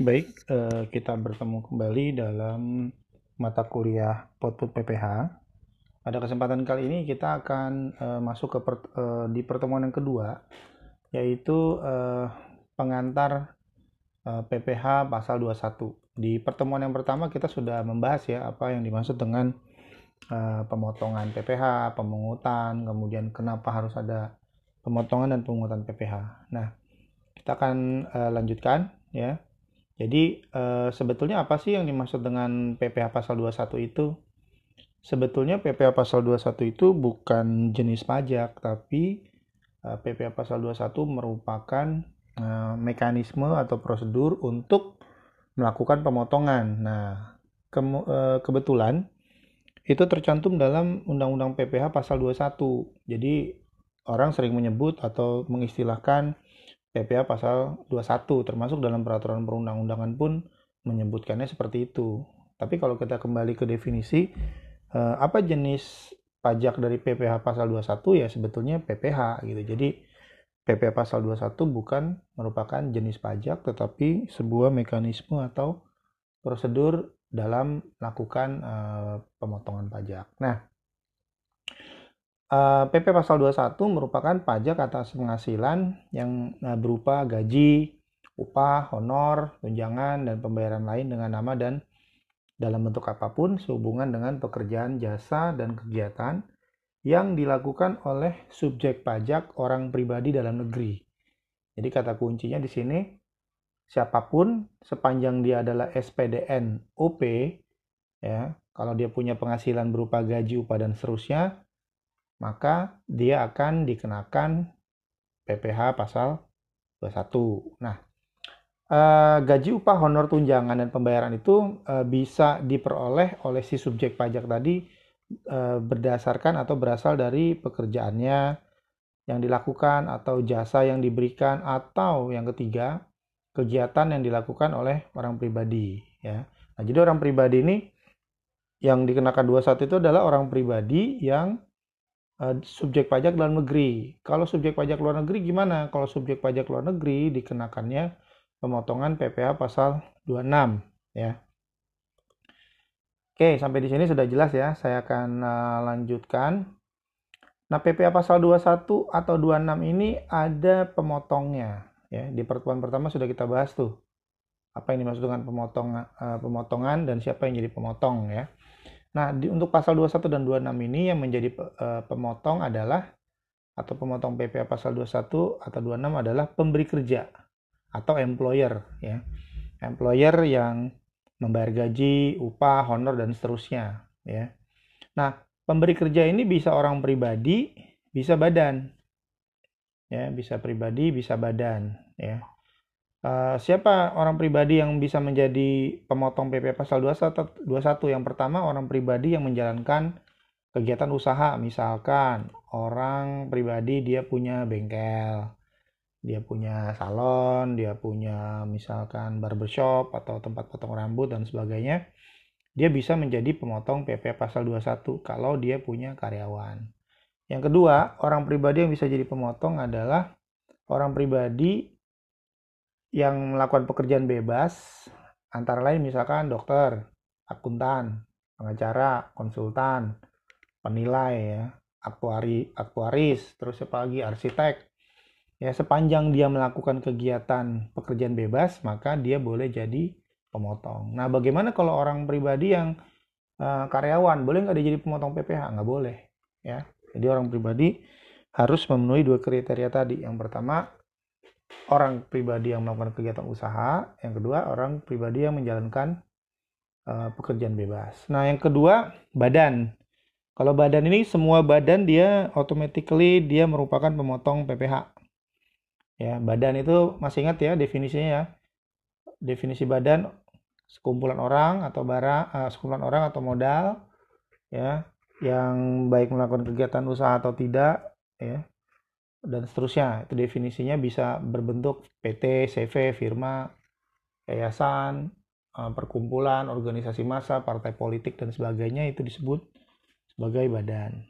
Baik, eh, kita bertemu kembali dalam mata kuliah Potput PPH. Pada kesempatan kali ini kita akan eh, masuk ke per, eh, di pertemuan yang kedua, yaitu pengantar PPH pasal 21. Di pertemuan yang pertama kita sudah membahas ya apa yang dimaksud dengan pemotongan PPH, pemungutan, kemudian kenapa harus ada pemotongan dan pemungutan PPH. Nah, kita akan lanjutkan ya jadi eh, sebetulnya apa sih yang dimaksud dengan PPh pasal 21 itu? Sebetulnya PPh pasal 21 itu bukan jenis pajak, tapi eh, PPh pasal 21 merupakan eh, mekanisme atau prosedur untuk melakukan pemotongan. Nah, ke, eh, kebetulan itu tercantum dalam Undang-Undang PPh pasal 21. Jadi orang sering menyebut atau mengistilahkan PPA pasal 21 termasuk dalam peraturan perundang-undangan pun menyebutkannya seperti itu. Tapi kalau kita kembali ke definisi eh, apa jenis pajak dari PPh pasal 21 ya sebetulnya PPh gitu. Jadi PPh pasal 21 bukan merupakan jenis pajak tetapi sebuah mekanisme atau prosedur dalam melakukan eh, pemotongan pajak. Nah, PP eh, pasal 21 merupakan pajak atas penghasilan yang eh, berupa gaji, upah, honor, tunjangan, dan pembayaran lain dengan nama dan dalam bentuk apa pun sehubungan dengan pekerjaan jasa dan kegiatan yang dilakukan oleh subjek pajak orang pribadi dalam negeri. Jadi kata kuncinya di sini siapa pun sepanjang dia adalah SPDN OP ya, kalau dia punya penghasilan berupa gaji, upah dan seterusnya maka dia akan dikenakan PPh pasal 21. Nah, eh, gaji upah honor tunjangan dan pembayaran itu eh, bisa diperoleh oleh si subjek pajak tadi eh, berdasarkan atau berasal dari pekerjaannya yang dilakukan atau jasa yang diberikan atau yang ketiga kegiatan yang dilakukan oleh orang pribadi ya. Nah, jadi orang pribadi ini yang dikenakan 21 itu adalah orang pribadi yang subjek pajak dalam negeri. Kalau subjek pajak luar negeri gimana? Kalau subjek pajak luar negeri dikenakannya pemotongan PPh pasal 26 ya. Oke, sampai di sini sudah jelas ya. Saya akan uh, lanjutkan. Nah, PPh pasal 21 atau 26 ini ada pemotongnya ya. Di pertemuan pertama sudah kita bahas tuh. Apa yang dimaksud dengan pemotong, uh, pemotongan dan siapa yang jadi pemotong ya. Nah, di, untuk pasal 21 dan 26 ini yang menjadi uh, pemotong adalah atau pemotong PPh pasal 21 atau 26 adalah pemberi kerja atau employer ya. Employer yang membayar gaji, upah, honor dan seterusnya ya. Nah, pemberi kerja ini bisa orang pribadi, bisa badan. Ya, bisa pribadi, bisa badan ya. Uh, siapa orang pribadi yang bisa menjadi pemotong PP pasal 21? 21 yang pertama orang pribadi yang menjalankan kegiatan usaha misalkan orang pribadi dia punya bengkel dia punya salon dia punya misalkan barbershop atau tempat potong rambut dan sebagainya dia bisa menjadi pemotong PP pasal 21 kalau dia punya karyawan yang kedua orang pribadi yang bisa jadi pemotong adalah orang pribadi yang melakukan pekerjaan bebas antara lain misalkan dokter, akuntan, pengacara, konsultan, penilai ya, aktuari, aktuaris, terus apa lagi arsitek. Ya, sepanjang dia melakukan kegiatan pekerjaan bebas, maka dia boleh jadi pemotong. Nah, bagaimana kalau orang pribadi yang uh, karyawan, boleh nggak dia jadi pemotong PPh? Nggak boleh, ya. Jadi orang pribadi harus memenuhi dua kriteria tadi. Yang pertama, orang pribadi yang melakukan kegiatan usaha, yang kedua orang pribadi yang menjalankan uh, pekerjaan bebas. Nah, yang kedua badan. Kalau badan ini semua badan dia automatically dia merupakan pemotong PPh. Ya, badan itu masih ingat ya definisinya ya. Definisi badan sekumpulan orang atau barang, uh, sekumpulan orang atau modal ya yang baik melakukan kegiatan usaha atau tidak ya dan seterusnya. Itu definisinya bisa berbentuk PT, CV, firma, yayasan, eh, perkumpulan, organisasi massa, partai politik dan sebagainya itu disebut sebagai badan.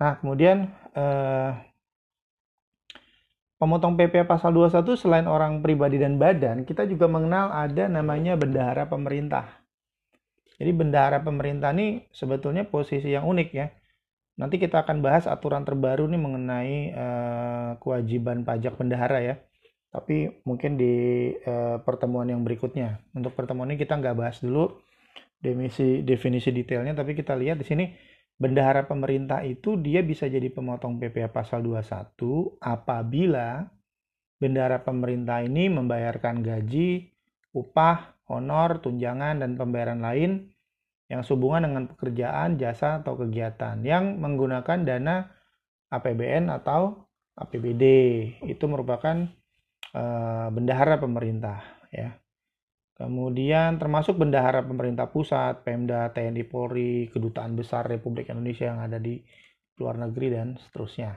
Nah, kemudian eh, pemotong PPh pasal 21 selain orang pribadi dan badan, kita juga mengenal ada namanya bendahara pemerintah. Jadi bendahara pemerintah ini sebetulnya posisi yang unik ya. Nanti kita akan bahas aturan terbaru nih mengenai uh, kewajiban pajak bendahara ya. Tapi mungkin di uh, pertemuan yang berikutnya. Untuk pertemuan ini kita nggak bahas dulu definisi definisi detailnya, tapi kita lihat di sini bendahara pemerintah itu dia bisa jadi pemotong PPh pasal 21 apabila bendahara pemerintah ini membayarkan gaji, upah, honor, tunjangan, dan pembayaran lain yang sehubungan dengan pekerjaan, jasa, atau kegiatan yang menggunakan dana APBN atau APBD. Itu merupakan uh, bendahara pemerintah ya. Kemudian termasuk bendahara pemerintah pusat, Pemda, TNI Polri, kedutaan besar Republik Indonesia yang ada di luar negeri dan seterusnya.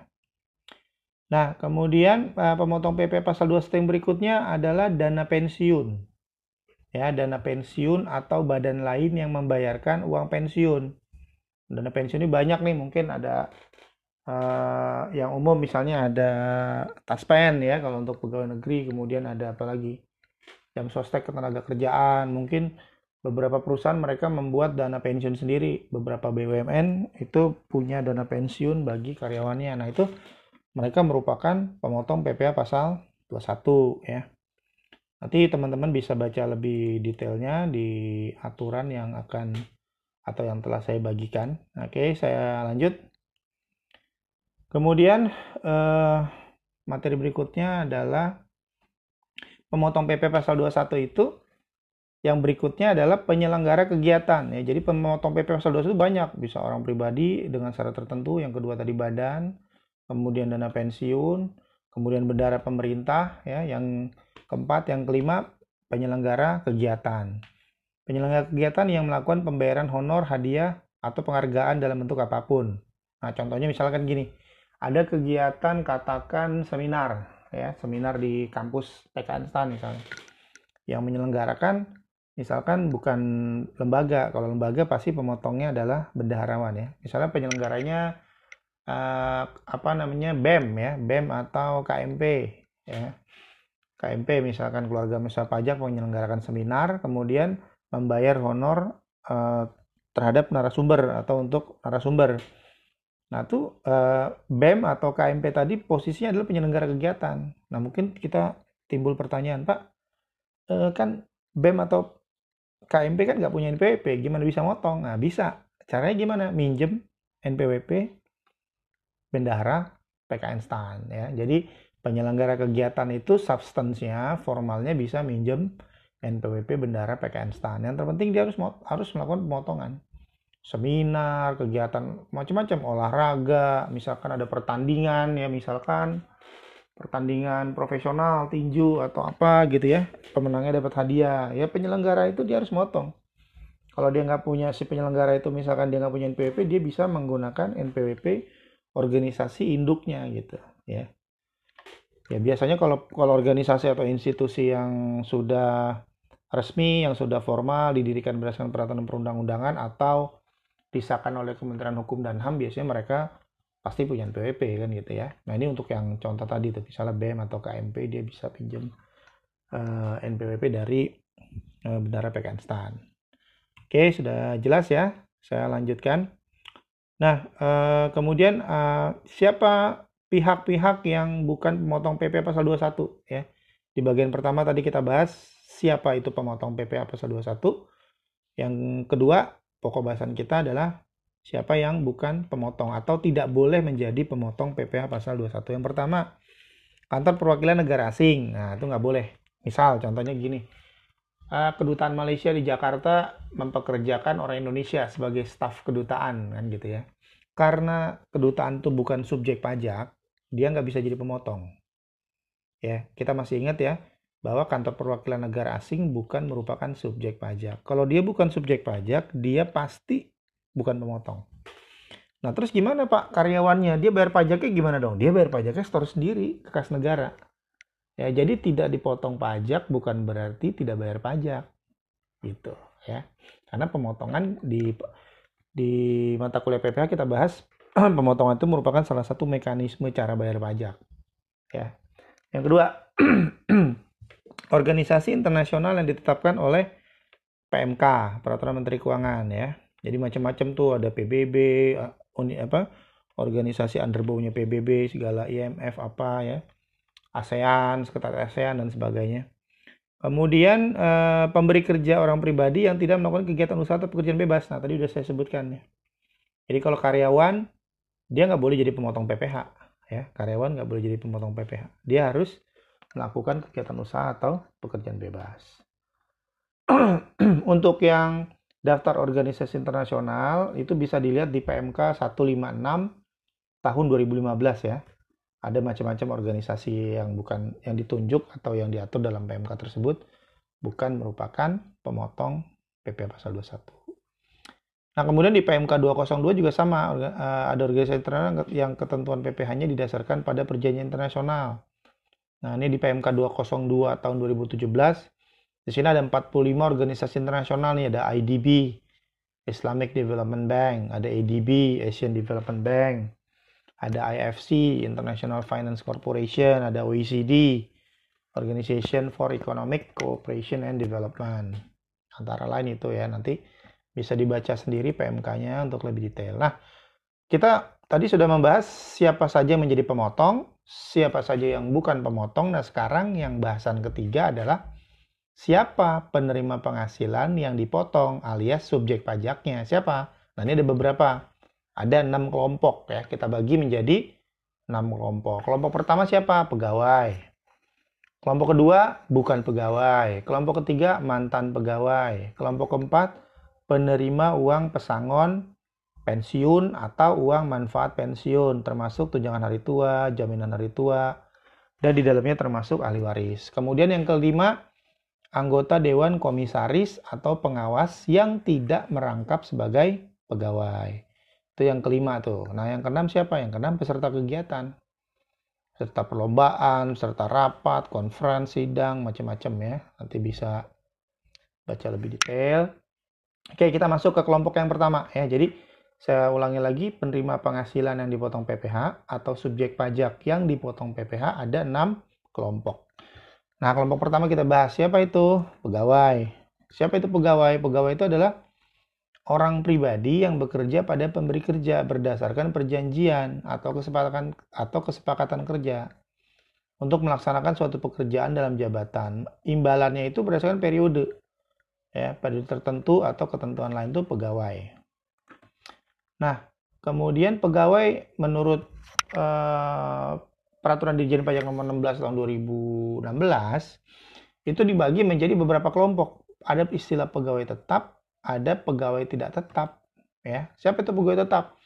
Nah, kemudian eh, pemotong PP pasal 2 yang berikutnya adalah dana pensiun. Ya, dana pensiun atau badan lain yang membayarkan uang pensiun. Dana pensiun ini banyak nih, mungkin ada uh, yang umum misalnya ada taspen ya kalau untuk pegawai negeri, kemudian ada apa lagi? jam sostek ketenaga kerjaan mungkin beberapa perusahaan mereka membuat dana pensiun sendiri beberapa BUMN itu punya dana pensiun bagi karyawannya nah itu mereka merupakan pemotong PPh pasal 21 ya nanti teman-teman bisa baca lebih detailnya di aturan yang akan atau yang telah saya bagikan. Oke saya lanjut. Kemudian eh, materi berikutnya adalah pemotong PP pasal 21 itu yang berikutnya adalah penyelenggara kegiatan. Ya. Jadi pemotong PP pasal 21 itu banyak, bisa orang pribadi dengan syarat tertentu, yang kedua tadi badan, kemudian dana pensiun, kemudian bendara pemerintah ya, yang keempat, yang kelima penyelenggara kegiatan. Penyelenggara kegiatan yang melakukan pembayaran honor, hadiah atau penghargaan dalam bentuk apa pun. Nah, contohnya misalkan gini, ada kegiatan katakan seminar ya seminar di kampus PKN STAN misalnya yang menyelenggarakan misalkan bukan lembaga kalau lembaga pasti pemotongnya adalah bendaharawan ya misalnya penyelenggaranya uh, apa namanya BEM ya BEM atau KMP ya KMP misalkan keluarga misal pajak menyelenggarakan seminar kemudian membayar honor uh, terhadap narasumber atau untuk narasumber Nah, itu uh, BEM atau KMP tadi posisinya adalah penyelenggara kegiatan. Nah, mungkin kita timbul pertanyaan, Pak, uh, kan BEM atau KMP kan nggak punya NPWP, gimana bisa motong? Nah, bisa. Caranya gimana? Minjem NPWP, bendahara, PKN STAN. Ya. Jadi, penyelenggara kegiatan itu substansinya, formalnya bisa minjem NPWP, bendahara, PKN STAN. Yang terpenting dia harus harus melakukan pemotongan seminar, kegiatan macam-macam, olahraga, misalkan ada pertandingan ya, misalkan pertandingan profesional, tinju atau apa gitu ya, pemenangnya dapat hadiah, ya penyelenggara itu dia harus motong. Kalau dia nggak punya si penyelenggara itu misalkan dia nggak punya NPWP, dia bisa menggunakan NPWP organisasi induknya gitu ya. Ya biasanya kalau kalau organisasi atau institusi yang sudah resmi, yang sudah formal didirikan berdasarkan peraturan perundang-undangan atau disahkan oleh Kementerian Hukum dan HAM biasanya mereka pasti punya NPWP kan gitu ya. Nah ini untuk yang contoh tadi tuh misalnya BEM atau KMP dia bisa pinjam uh, eh, NPWP dari uh, Bendara PKN STAN. Oke sudah jelas ya. Saya lanjutkan. Nah uh, kemudian uh, siapa pihak-pihak yang bukan pemotong PP pasal 21 ya. Di bagian pertama tadi kita bahas siapa itu pemotong PP pasal 21. Yang kedua pokok bahasan kita adalah siapa yang bukan pemotong atau tidak boleh menjadi pemotong PPh pasal 21. Yang pertama, kantor perwakilan negara asing. Nah, itu nggak boleh. Misal, contohnya gini. Eh, kedutaan Malaysia di Jakarta mempekerjakan orang Indonesia sebagai staf kedutaan, kan gitu ya. Karena kedutaan itu bukan subjek pajak, dia nggak bisa jadi pemotong. Ya, kita masih ingat ya, bahwa kantor perwakilan negara asing bukan merupakan subjek pajak. Kalau dia bukan subjek pajak, dia pasti bukan pemotong. Nah, terus gimana Pak karyawannya? Dia bayar pajaknya gimana dong? Dia bayar pajaknya store sendiri ke kas negara. Ya, jadi tidak dipotong pajak bukan berarti tidak bayar pajak. Gitu, ya. Karena pemotongan di di mata kuliah PPH kita bahas pemotongan itu merupakan salah satu mekanisme cara bayar pajak. Ya. Yang kedua, organisasi internasional yang ditetapkan oleh PMK, Peraturan Menteri Keuangan ya. Jadi macam-macam tuh ada PBB, uni apa? organisasi underbownya PBB, segala IMF apa ya. ASEAN, sekretariat ASEAN dan sebagainya. Kemudian eh, pemberi kerja orang pribadi yang tidak melakukan kegiatan usaha atau pekerjaan bebas. Nah tadi sudah saya sebutkan ya. Jadi kalau karyawan dia nggak boleh jadi pemotong PPH ya. Karyawan nggak boleh jadi pemotong PPH. Dia harus melakukan kegiatan usaha atau pekerjaan bebas. Untuk yang daftar organisasi internasional itu bisa dilihat di PMK 156 tahun 2015 ya. Ada macam-macam organisasi yang bukan yang ditunjuk atau yang diatur dalam PMK tersebut bukan merupakan pemotong PP pasal 21. Nah, kemudian di PMK 202 juga sama, eh, ada organisasi internasional yang ketentuan PPh-nya didasarkan pada perjanjian internasional. Nah, ini di PMK 202 tahun 2017. Di sini ada 45 organisasi internasional nih, ada IDB, Islamic Development Bank, ada ADB, Asian Development Bank, ada IFC, International Finance Corporation, ada OECD, Organization for Economic Cooperation and Development. Antara lain itu ya, nanti bisa dibaca sendiri PMK-nya untuk lebih detail. Nah, kita tadi sudah membahas siapa saja yang menjadi pemotong, siapa saja yang bukan pemotong. Nah, sekarang yang bahasan ketiga adalah siapa penerima penghasilan yang dipotong alias subjek pajaknya. Siapa? Nah, ini ada beberapa ada enam kelompok ya kita bagi menjadi enam kelompok kelompok pertama siapa pegawai kelompok kedua bukan pegawai kelompok ketiga mantan pegawai kelompok keempat penerima uang pesangon pensiun atau uang manfaat pensiun termasuk tunjangan hari tua jaminan hari tua dan di dalamnya termasuk ahli waris kemudian yang kelima anggota dewan komisaris atau pengawas yang tidak merangkap sebagai pegawai itu yang kelima tuh. Nah, yang keenam siapa? Yang keenam peserta kegiatan. Serta perlombaan, serta rapat, konferensi, sidang, macam-macam ya. Nanti bisa baca lebih detail. Oke, kita masuk ke kelompok yang pertama ya. Jadi saya ulangi lagi, penerima penghasilan yang dipotong PPH atau subjek pajak yang dipotong PPH ada enam kelompok. Nah, kelompok pertama kita bahas siapa itu? Pegawai. Siapa itu pegawai? Pegawai itu adalah orang pribadi yang bekerja pada pemberi kerja berdasarkan perjanjian atau kesepakatan atau kesepakatan kerja untuk melaksanakan suatu pekerjaan dalam jabatan. Imbalannya itu berdasarkan periode. Ya, periode tertentu atau ketentuan lain itu pegawai. Nah, kemudian pegawai menurut eh, peraturan Dirjen Pajak nomor 16 tahun 2016 itu dibagi menjadi beberapa kelompok. Ada istilah pegawai tetap, ada pegawai tidak tetap ya siapa itu pegawai tetap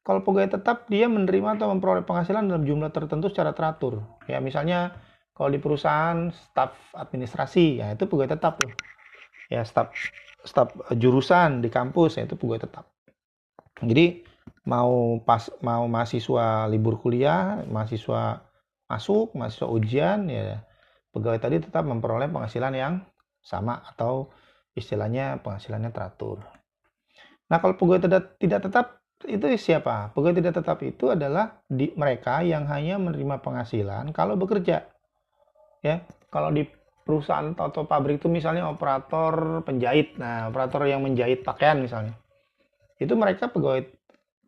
kalau pegawai tetap dia menerima atau memperoleh penghasilan dalam jumlah tertentu secara teratur ya misalnya kalau di perusahaan staf administrasi ya itu pegawai tetap tuh ya staf staf jurusan di kampus ya itu pegawai tetap jadi mau pas mau mahasiswa libur kuliah mahasiswa masuk mahasiswa ujian ya pegawai tadi tetap memperoleh penghasilan yang sama atau istilahnya penghasilannya teratur. Nah, kalau pegawai tidak, tidak tetap itu siapa? Pegawai tidak tetap itu adalah di mereka yang hanya menerima penghasilan kalau bekerja. Ya, kalau di perusahaan atau pabrik itu misalnya operator penjahit. Nah, operator yang menjahit pakaian misalnya. Itu mereka pegawai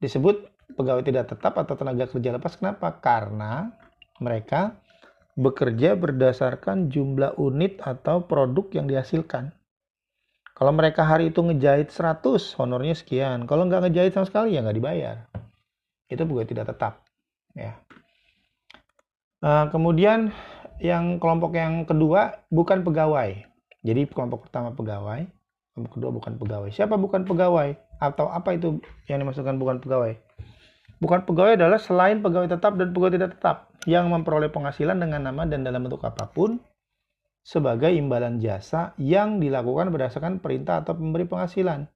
disebut pegawai tidak tetap atau tenaga kerja lepas. Kenapa? Karena mereka bekerja berdasarkan jumlah unit atau produk yang dihasilkan. Kalau mereka hari itu ngejahit 100, honornya sekian. Kalau nggak ngejahit sama sekali ya nggak dibayar. Itu pegawai tidak tetap. Ya. Uh, kemudian yang kelompok yang kedua bukan pegawai. Jadi kelompok pertama pegawai, kelompok kedua bukan pegawai. Siapa bukan pegawai? Atau apa itu yang dimaksudkan bukan pegawai? Bukan pegawai adalah selain pegawai tetap dan pegawai tidak tetap yang memperoleh penghasilan dengan nama dan dalam bentuk apa pun sebagai imbalan jasa yang dilakukan berdasarkan perintah atau pemberi penghasilan.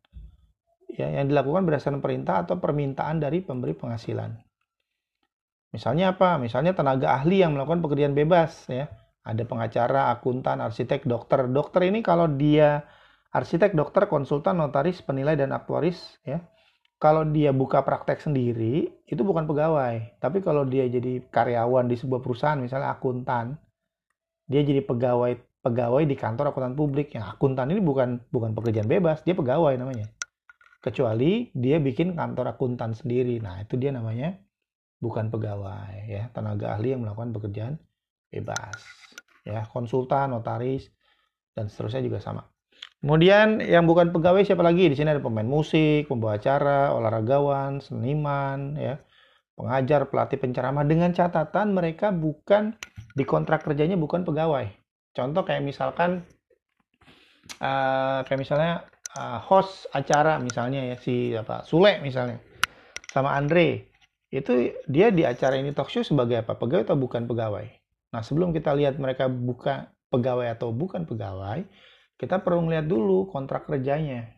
Ya, yang dilakukan berdasarkan perintah atau permintaan dari pemberi penghasilan. Misalnya apa? Misalnya tenaga ahli yang melakukan pekerjaan bebas ya. Ada pengacara, akuntan, arsitek, dokter. Dokter ini kalau dia arsitek, dokter, konsultan, notaris, penilai dan aktuaris ya. kalau dia buka praktek sendiri itu bukan pegawai tapi kalau dia jadi karyawan di sebuah perusahaan misalnya akuntan dia jadi pegawai pegawai di kantor akuntan publik yang akuntan ini bukan bukan pekerjaan bebas dia pegawai namanya kecuali dia bikin kantor akuntan sendiri nah itu dia namanya bukan pegawai ya. Tenaga ahli yang melakukan pekerjaan bebas ya. Konsultan notaris dan seterusnya juga sama. Kemudian yang bukan pegawai siapa lagi? Di sini ada pemain musik, pembawa acara, olahragawan, seniman, ya, pengajar, pelatih penceramah. Dengan catatan mereka bukan di kontrak kerjanya bukan pegawai. Contoh kayak misalkan uh, kayak misalnya uh, host acara misalnya ya si apa Sule misalnya sama Andre itu dia di acara ini talk show sebagai apa pegawai atau bukan pegawai. Nah sebelum kita lihat mereka bukan pegawai atau bukan pegawai, kita perlu melihat dulu kontrak kerjanya.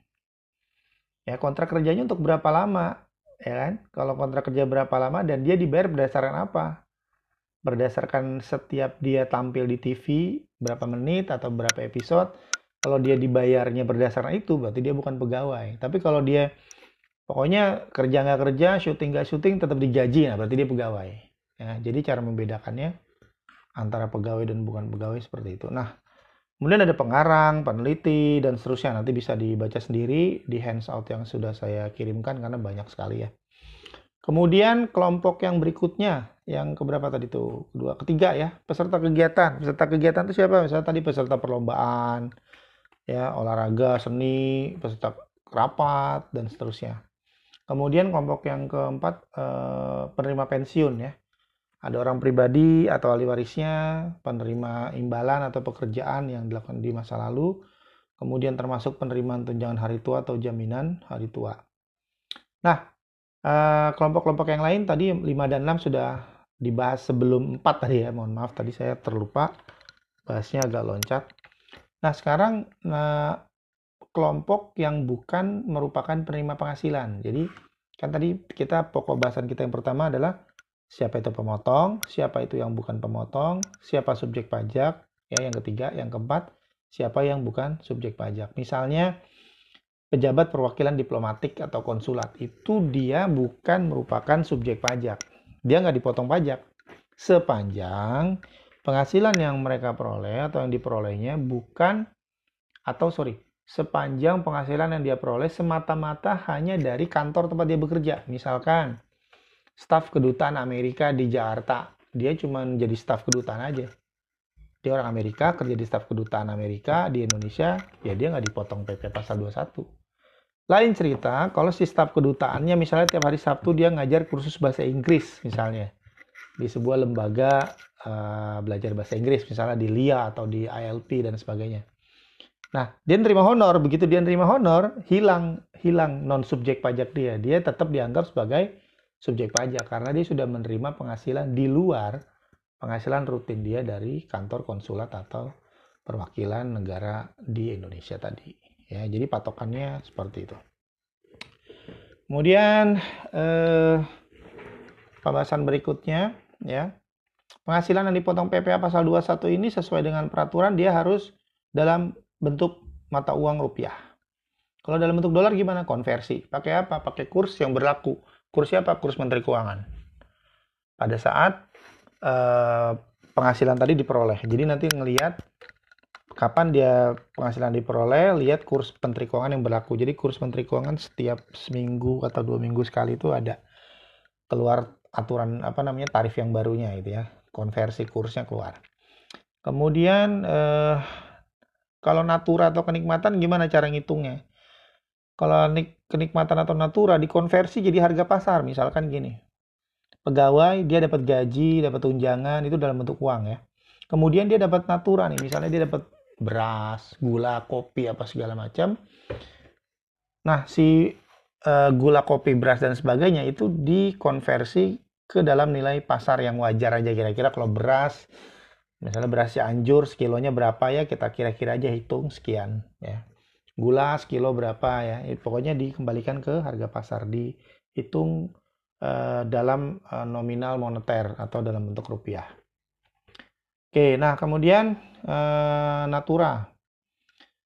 Ya, kontrak kerjanya untuk berapa lama? Ya kan? Kalau kontrak kerja berapa lama dan dia dibayar berdasarkan apa? Berdasarkan setiap dia tampil di TV, berapa menit atau berapa episode. Kalau dia dibayarnya berdasarkan itu, berarti dia bukan pegawai. Tapi kalau dia pokoknya kerja nggak kerja, syuting nggak syuting, tetap digaji, nah berarti dia pegawai. Ya, jadi cara membedakannya antara pegawai dan bukan pegawai seperti itu. Nah, Kemudian ada pengarang, peneliti, dan seterusnya. Nanti bisa dibaca sendiri di handout yang sudah saya kirimkan karena banyak sekali ya. Kemudian kelompok yang berikutnya, yang keberapa tadi itu? Kedua, ketiga ya, peserta kegiatan. Peserta kegiatan itu siapa? Misalnya tadi peserta perlombaan, ya olahraga, seni, peserta rapat, dan seterusnya. Kemudian kelompok yang keempat, eh, penerima pensiun ya ada orang pribadi atau ahli warisnya, penerima imbalan atau pekerjaan yang dilakukan di masa lalu, kemudian termasuk penerimaan tunjangan hari tua atau jaminan hari tua. Nah, eh, kelompok-kelompok yang lain tadi 5 dan 6 sudah dibahas sebelum 4 tadi ya, mohon maaf tadi saya terlupa, bahasnya agak loncat. Nah, sekarang nah, kelompok yang bukan merupakan penerima penghasilan. Jadi, kan tadi kita pokok bahasan kita yang pertama adalah siapa itu pemotong, siapa itu yang bukan pemotong, siapa subjek pajak, ya yang ketiga, yang keempat, siapa yang bukan subjek pajak. Misalnya pejabat perwakilan diplomatik atau konsulat itu dia bukan merupakan subjek pajak. Dia nggak dipotong pajak sepanjang penghasilan yang mereka peroleh atau yang diperolehnya bukan atau sorry sepanjang penghasilan yang dia peroleh semata-mata hanya dari kantor tempat dia bekerja. Misalkan staf kedutaan Amerika di Jakarta. Dia cuma jadi staf kedutaan aja. Dia orang Amerika, kerja di staf kedutaan Amerika di Indonesia, ya dia nggak dipotong PP pasal 21. Lain cerita, kalau si staf kedutaannya misalnya tiap hari Sabtu dia ngajar kursus bahasa Inggris misalnya. Di sebuah lembaga uh, belajar bahasa Inggris, misalnya di LIA atau di ILP dan sebagainya. Nah, dia nerima honor, begitu dia nerima honor, hilang hilang non subjek pajak dia. Dia tetap dianggap sebagai subjek pajak karena dia sudah menerima penghasilan di luar penghasilan rutin dia dari kantor konsulat atau perwakilan negara di Indonesia tadi. Ya, jadi patokannya seperti itu. Kemudian eh, pembahasan berikutnya ya. Penghasilan yang dipotong PPA pasal 21 ini sesuai dengan peraturan dia harus dalam bentuk mata uang rupiah. Kalau dalam bentuk dolar gimana? Konversi. Pakai apa? Pakai kurs yang berlaku Kurs siapa? Kurs Menteri Keuangan. Pada saat uh, penghasilan tadi diperoleh. Jadi nanti ngelihat kapan dia penghasilan diperoleh, lihat kurs Menteri Keuangan yang berlaku. Jadi kurs Menteri Keuangan setiap seminggu atau dua minggu sekali itu ada keluar aturan apa namanya tarif yang barunya gitu ya, konversi kursnya keluar. Kemudian eh, kalau natura atau kenikmatan gimana cara ngitungnya? Kalau kenikmatan atau natura dikonversi jadi harga pasar, misalkan gini. Pegawai dia dapat gaji, dapat tunjangan itu dalam bentuk uang ya. Kemudian dia dapat natura nih, misalnya dia dapat beras, gula, kopi apa segala macam. Nah, si uh, gula, kopi, beras dan sebagainya itu dikonversi ke dalam nilai pasar yang wajar aja kira-kira kalau beras misalnya berasnya anjur sekilonya berapa ya kita kira-kira aja hitung sekian ya gula sekilo berapa ya pokoknya dikembalikan ke harga pasar dihitung uh, dalam uh, nominal moneter atau dalam bentuk rupiah oke nah kemudian uh, natura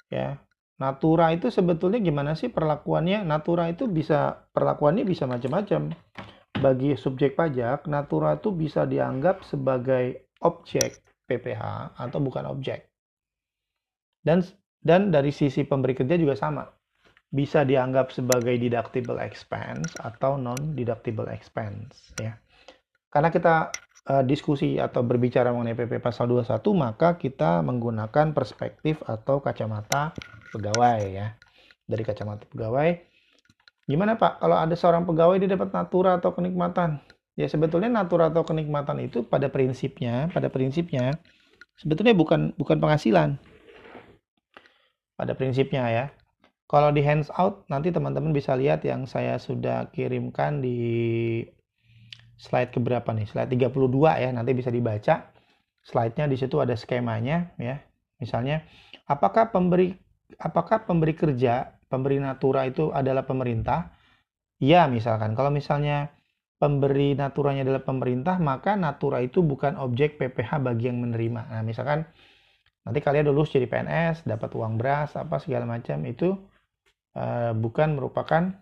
ya Natura itu sebetulnya gimana sih perlakuannya? Natura itu bisa perlakuannya bisa macam-macam. Bagi subjek pajak, natura itu bisa dianggap sebagai objek PPH atau bukan objek. Dan dan dari sisi pemberi kerja juga sama. Bisa dianggap sebagai deductible expense atau non deductible expense ya. Karena kita uh, diskusi atau berbicara mengenai PP pasal 21 maka kita menggunakan perspektif atau kacamata pegawai ya. Dari kacamata pegawai, gimana Pak kalau ada seorang pegawai dia dapat natura atau kenikmatan? Ya sebetulnya natura atau kenikmatan itu pada prinsipnya, pada prinsipnya sebetulnya bukan bukan penghasilan. Pada prinsipnya ya. Kalau di hands out nanti teman-teman bisa lihat yang saya sudah kirimkan di slide keberapa nih? Slide 32 ya, nanti bisa dibaca. Slide-nya di situ ada skemanya ya. Misalnya, apakah pemberi apakah pemberi kerja, pemberi natura itu adalah pemerintah? Ya, misalkan. Kalau misalnya pemberi naturanya adalah pemerintah, maka natura itu bukan objek PPH bagi yang menerima. Nah, misalkan nanti kalian lulus jadi PNS, dapat uang beras, apa segala macam itu uh, bukan merupakan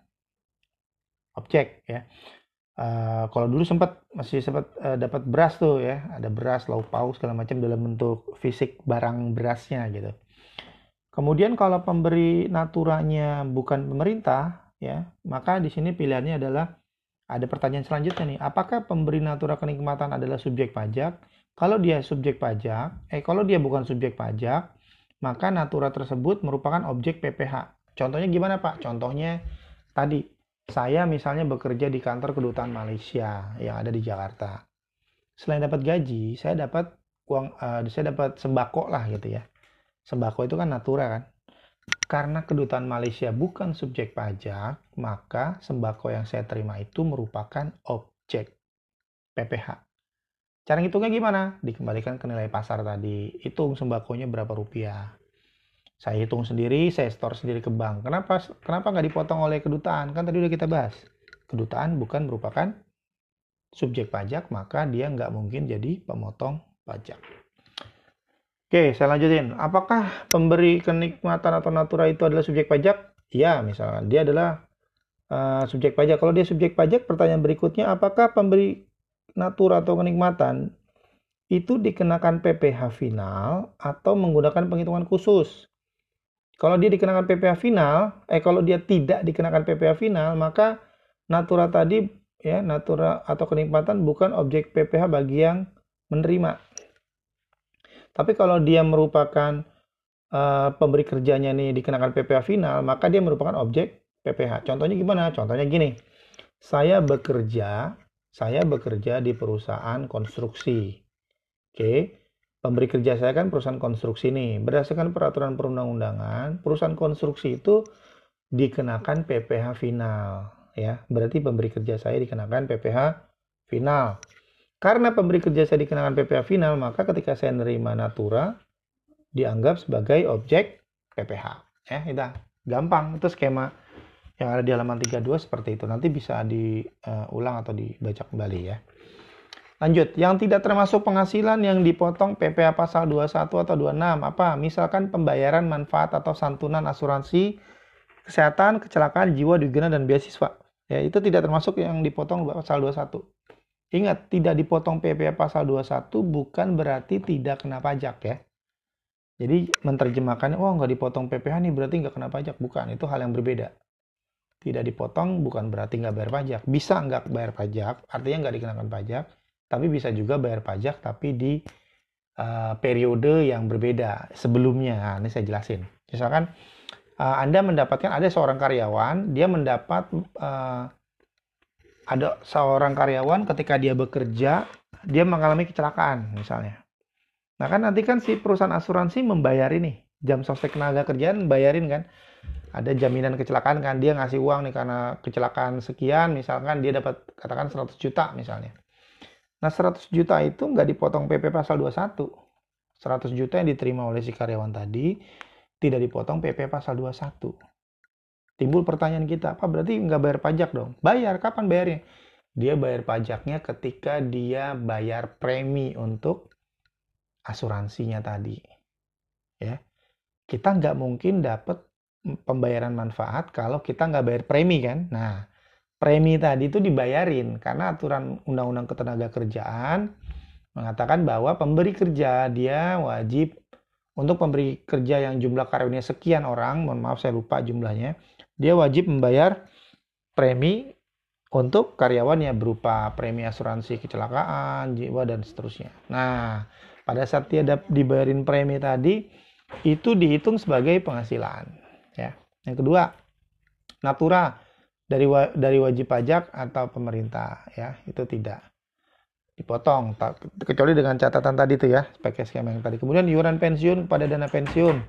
objek ya. Uh, kalau dulu sempat masih sempat uh, dapat beras tuh ya, ada beras, lauk pauk segala macam dalam bentuk fisik barang berasnya gitu. Kemudian kalau pemberi naturanya bukan pemerintah, ya, maka di sini pilihannya adalah ada pertanyaan selanjutnya nih, apakah pemberi natura kenikmatan adalah subjek pajak? Kalau dia subjek pajak, eh kalau dia bukan subjek pajak, maka natura tersebut merupakan objek PPH. Contohnya gimana Pak? Contohnya tadi, saya misalnya bekerja di kantor kedutaan Malaysia yang ada di Jakarta. Selain dapat gaji, saya dapat uang, uh, saya dapat sembako lah gitu ya sembako itu kan natura kan. Karena kedutaan Malaysia bukan subjek pajak, maka sembako yang saya terima itu merupakan objek PPH. Cara ngitungnya gimana? Dikembalikan ke nilai pasar tadi. Hitung sembakonya berapa rupiah. Saya hitung sendiri, saya store sendiri ke bank. Kenapa kenapa nggak dipotong oleh kedutaan? Kan tadi udah kita bahas. Kedutaan bukan merupakan subjek pajak, maka dia nggak mungkin jadi pemotong pajak. Oke, saya lanjutin. Apakah pemberi kenikmatan atau natura itu adalah subjek pajak? Ya, misalkan dia adalah uh, subjek pajak. Kalau dia subjek pajak, pertanyaan berikutnya, apakah pemberi natura atau kenikmatan itu dikenakan PPh final atau menggunakan penghitungan khusus? Kalau dia dikenakan PPh final, eh kalau dia tidak dikenakan PPh final, maka natura tadi ya natura atau kenikmatan bukan objek PPh bagi yang menerima. Tapi kalau dia merupakan uh, pemberi kerjanya nih dikenakan PPh final, maka dia merupakan objek PPh. Contohnya gimana? Contohnya gini. Saya bekerja, saya bekerja di perusahaan konstruksi. Oke. Pemberi kerja saya kan perusahaan konstruksi nih. Berdasarkan peraturan perundang-undangan, perusahaan konstruksi itu dikenakan PPh final ya. Berarti pemberi kerja saya dikenakan PPh final. Karena pemberi kerja saya dikenakan PPh final, maka ketika saya menerima natura, dianggap sebagai objek PPh. Ya, itu gampang. Itu skema yang ada di halaman 32 seperti itu. Nanti bisa diulang atau dibaca kembali ya. Lanjut, yang tidak termasuk penghasilan yang dipotong PPh pasal 21 atau 26 apa? Misalkan pembayaran manfaat atau santunan asuransi kesehatan, kecelakaan jiwa, diguna dan beasiswa. Ya, itu tidak termasuk yang dipotong pasal 21. Ingat, tidak dipotong PPh pasal 21 bukan berarti tidak kena pajak ya. Jadi menerjemahkannya, oh nggak dipotong PPh nih berarti nggak kena pajak. Bukan, itu hal yang berbeda. Tidak dipotong bukan berarti nggak bayar pajak. Bisa nggak bayar pajak, artinya nggak dikenakan pajak. Tapi bisa juga bayar pajak tapi di uh, periode yang berbeda sebelumnya. Nah, ini saya jelasin. Misalkan uh, Anda mendapatkan, ada seorang karyawan, dia mendapat uh, ada seorang karyawan ketika dia bekerja dia mengalami kecelakaan misalnya. Nah kan nanti kan si perusahaan asuransi membayar ini. Jam sostek tenaga kerjaan bayarin kan. Ada jaminan kecelakaan kan dia ngasih uang nih karena kecelakaan sekian misalkan dia dapat katakan 100 juta misalnya. Nah 100 juta itu nggak dipotong PP pasal 21 100 juta yang diterima oleh si karyawan tadi tidak dipotong PP pasal 21 Timbul pertanyaan kita, apa berarti nggak bayar pajak dong? Bayar, kapan bayarnya? Dia bayar pajaknya ketika dia bayar premi untuk asuransinya tadi. Ya, kita nggak mungkin dapat pembayaran manfaat kalau kita nggak bayar premi kan. Nah, premi tadi itu dibayarin karena aturan Undang-Undang Ketenaga Kerjaan mengatakan bahwa pemberi kerja dia wajib untuk pemberi kerja yang jumlah karyawannya sekian orang, mohon maaf saya lupa jumlahnya, dia wajib membayar premi untuk karyawannya berupa premi asuransi kecelakaan, jiwa dan seterusnya. Nah, pada saat dia dibayarin premi tadi itu dihitung sebagai penghasilan, ya. Yang kedua, natura dari dari wajib pajak atau pemerintah, ya, itu tidak dipotong kecuali dengan catatan tadi tuh ya pakai skema yang tadi kemudian iuran pensiun pada dana pensiun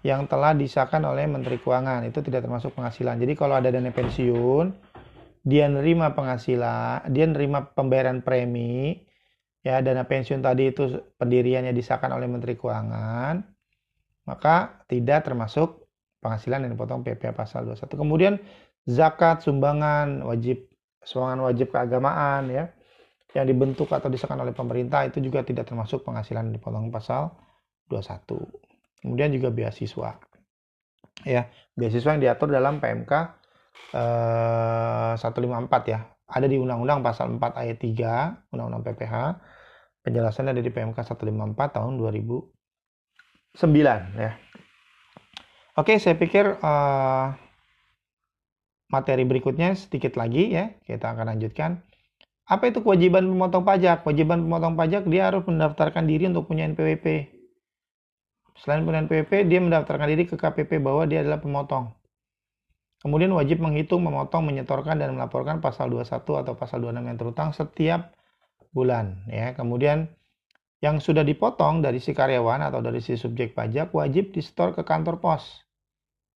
yang telah disahkan oleh Menteri Keuangan. Itu tidak termasuk penghasilan. Jadi kalau ada dana pensiun dia nerima penghasilan dia nerima pembayaran premi ya dana pensiun tadi itu pendiriannya disahkan oleh Menteri Keuangan maka tidak termasuk penghasilan yang dipotong PP pasal 21 kemudian zakat sumbangan wajib sumbangan wajib keagamaan ya yang dibentuk atau disahkan oleh pemerintah itu juga tidak termasuk penghasilan dipotong pasal 21. Kemudian juga beasiswa. Ya, beasiswa yang diatur dalam PMK eh, 154 ya. Ada di Undang-Undang pasal 4 ayat 3 Undang-Undang PPH. Penjelasannya ada di PMK 154 tahun 2009 ya. Oke, saya pikir eh, materi berikutnya sedikit lagi ya. Kita akan lanjutkan. Apa itu kewajiban pemotong pajak? Kewajiban pemotong pajak dia harus mendaftarkan diri untuk punya NPWP. Selain punya NPWP, dia mendaftarkan diri ke KPP bahwa dia adalah pemotong. Kemudian wajib menghitung, memotong, menyetorkan dan melaporkan pasal 21 atau pasal 26 yang terutang setiap bulan ya. Kemudian yang sudah dipotong dari si karyawan atau dari si subjek pajak wajib di-store ke kantor pos.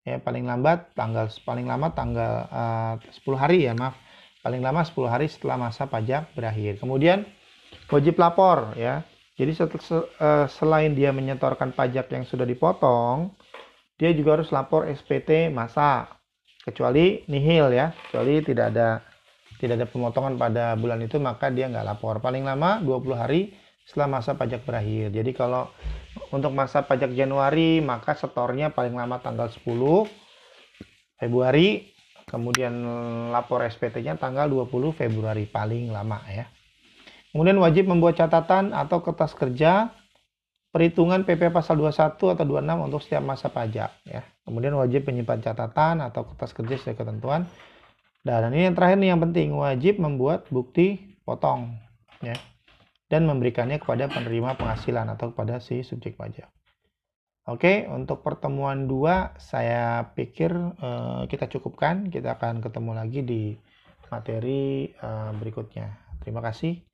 Ya, paling lambat tanggal paling lama tanggal uh, eh, 10 hari ya, maaf paling lama 10 hari setelah masa pajak berakhir. Kemudian wajib lapor ya. Jadi eh, selain dia menyetorkan pajak yang sudah dipotong, dia juga harus lapor SPT masa kecuali nihil ya, kecuali tidak ada tidak ada pemotongan pada bulan itu maka dia nggak lapor. Paling lama 20 hari setelah masa pajak berakhir. Jadi kalau untuk masa pajak Januari maka setornya paling lama tanggal 10 Februari kemudian lapor SPT-nya tanggal 20 Februari paling lama ya. Kemudian wajib membuat catatan atau kertas kerja perhitungan PP pasal 21 atau 26 untuk setiap masa pajak ya. Kemudian wajib menyimpan catatan atau kertas kerja sesuai ketentuan. Dan ini yang terakhir nih yang penting wajib membuat bukti potong ya dan memberikannya kepada penerima penghasilan atau kepada si subjek pajak. Oke, untuk pertemuan dua saya pikir uh, kita cukupkan. Kita akan ketemu lagi di materi uh, berikutnya. Terima kasih.